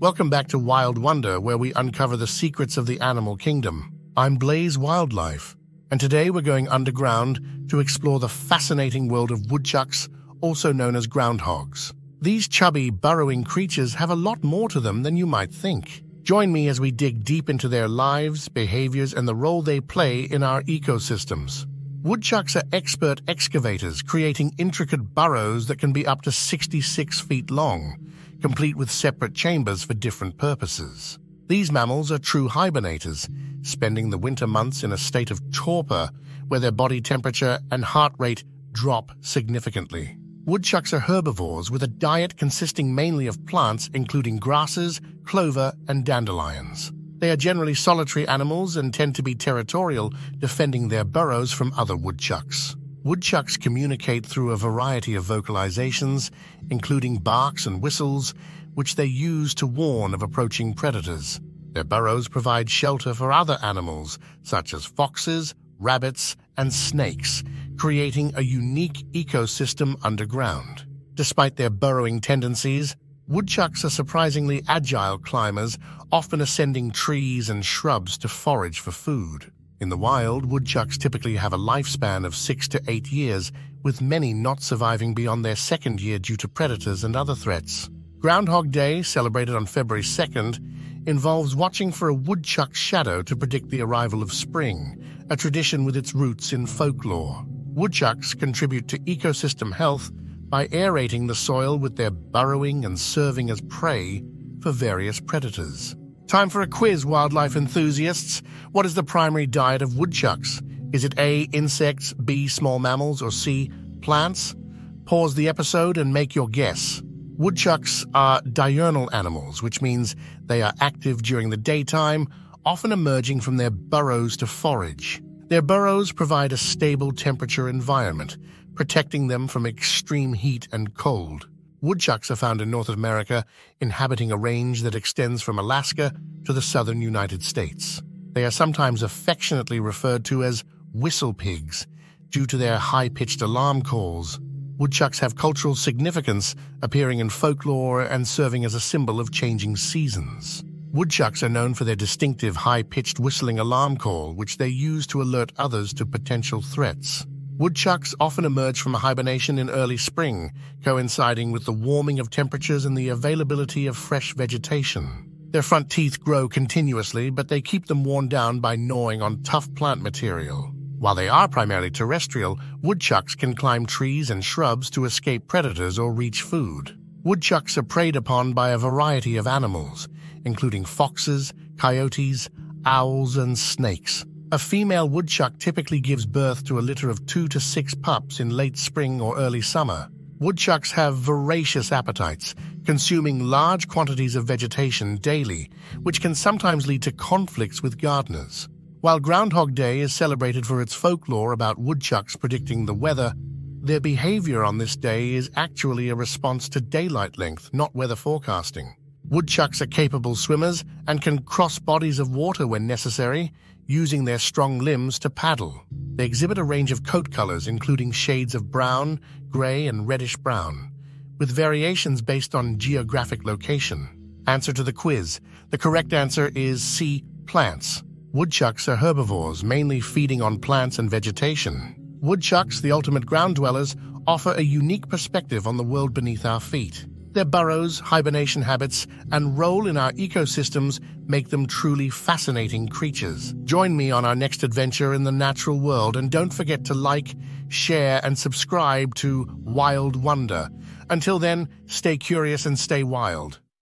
Welcome back to Wild Wonder, where we uncover the secrets of the animal kingdom. I'm Blaze Wildlife, and today we're going underground to explore the fascinating world of woodchucks, also known as groundhogs. These chubby, burrowing creatures have a lot more to them than you might think. Join me as we dig deep into their lives, behaviors, and the role they play in our ecosystems. Woodchucks are expert excavators, creating intricate burrows that can be up to 66 feet long, complete with separate chambers for different purposes. These mammals are true hibernators, spending the winter months in a state of torpor where their body temperature and heart rate drop significantly. Woodchucks are herbivores with a diet consisting mainly of plants including grasses, clover, and dandelions. They are generally solitary animals and tend to be territorial, defending their burrows from other woodchucks. Woodchucks communicate through a variety of vocalizations, including barks and whistles, which they use to warn of approaching predators. Their burrows provide shelter for other animals, such as foxes, rabbits, and snakes, creating a unique ecosystem underground. Despite their burrowing tendencies, Woodchucks are surprisingly agile climbers, often ascending trees and shrubs to forage for food. In the wild, woodchucks typically have a lifespan of six to eight years, with many not surviving beyond their second year due to predators and other threats. Groundhog Day, celebrated on February 2nd, involves watching for a woodchuck's shadow to predict the arrival of spring, a tradition with its roots in folklore. Woodchucks contribute to ecosystem health by aerating the soil with their burrowing and serving as prey for various predators. Time for a quiz, wildlife enthusiasts. What is the primary diet of woodchucks? Is it A, insects, B, small mammals, or C, plants? Pause the episode and make your guess. Woodchucks are diurnal animals, which means they are active during the daytime, often emerging from their burrows to forage. Their burrows provide a stable temperature environment, protecting them from extreme heat and cold. Woodchucks are found in North America, inhabiting a range that extends from Alaska to the southern United States. They are sometimes affectionately referred to as whistle pigs due to their high-pitched alarm calls. Woodchucks have cultural significance, appearing in folklore and serving as a symbol of changing seasons. Woodchucks are known for their distinctive high-pitched whistling alarm call, which they use to alert others to potential threats. Woodchucks often emerge from hibernation in early spring, coinciding with the warming of temperatures and the availability of fresh vegetation. Their front teeth grow continuously, but they keep them worn down by gnawing on tough plant material. While they are primarily terrestrial, woodchucks can climb trees and shrubs to escape predators or reach food. Woodchucks are preyed upon by a variety of animals, including foxes, coyotes, owls, and snakes. A female woodchuck typically gives birth to a litter of two to six pups in late spring or early summer. Woodchucks have voracious appetites, consuming large quantities of vegetation daily, which can sometimes lead to conflicts with gardeners. While Groundhog Day is celebrated for its folklore about woodchucks predicting the weather, their behavior on this day is actually a response to daylight length, not weather forecasting. Woodchucks are capable swimmers and can cross bodies of water when necessary, using their strong limbs to paddle. They exhibit a range of coat colors, including shades of brown, gray, and reddish brown, with variations based on geographic location. Answer to the quiz. The correct answer is C. Plants. Woodchucks are herbivores, mainly feeding on plants and vegetation. Woodchucks, the ultimate ground dwellers, offer a unique perspective on the world beneath our feet. Their burrows, hibernation habits, and role in our ecosystems make them truly fascinating creatures. Join me on our next adventure in the natural world and don't forget to like, share, and subscribe to Wild Wonder. Until then, stay curious and stay wild.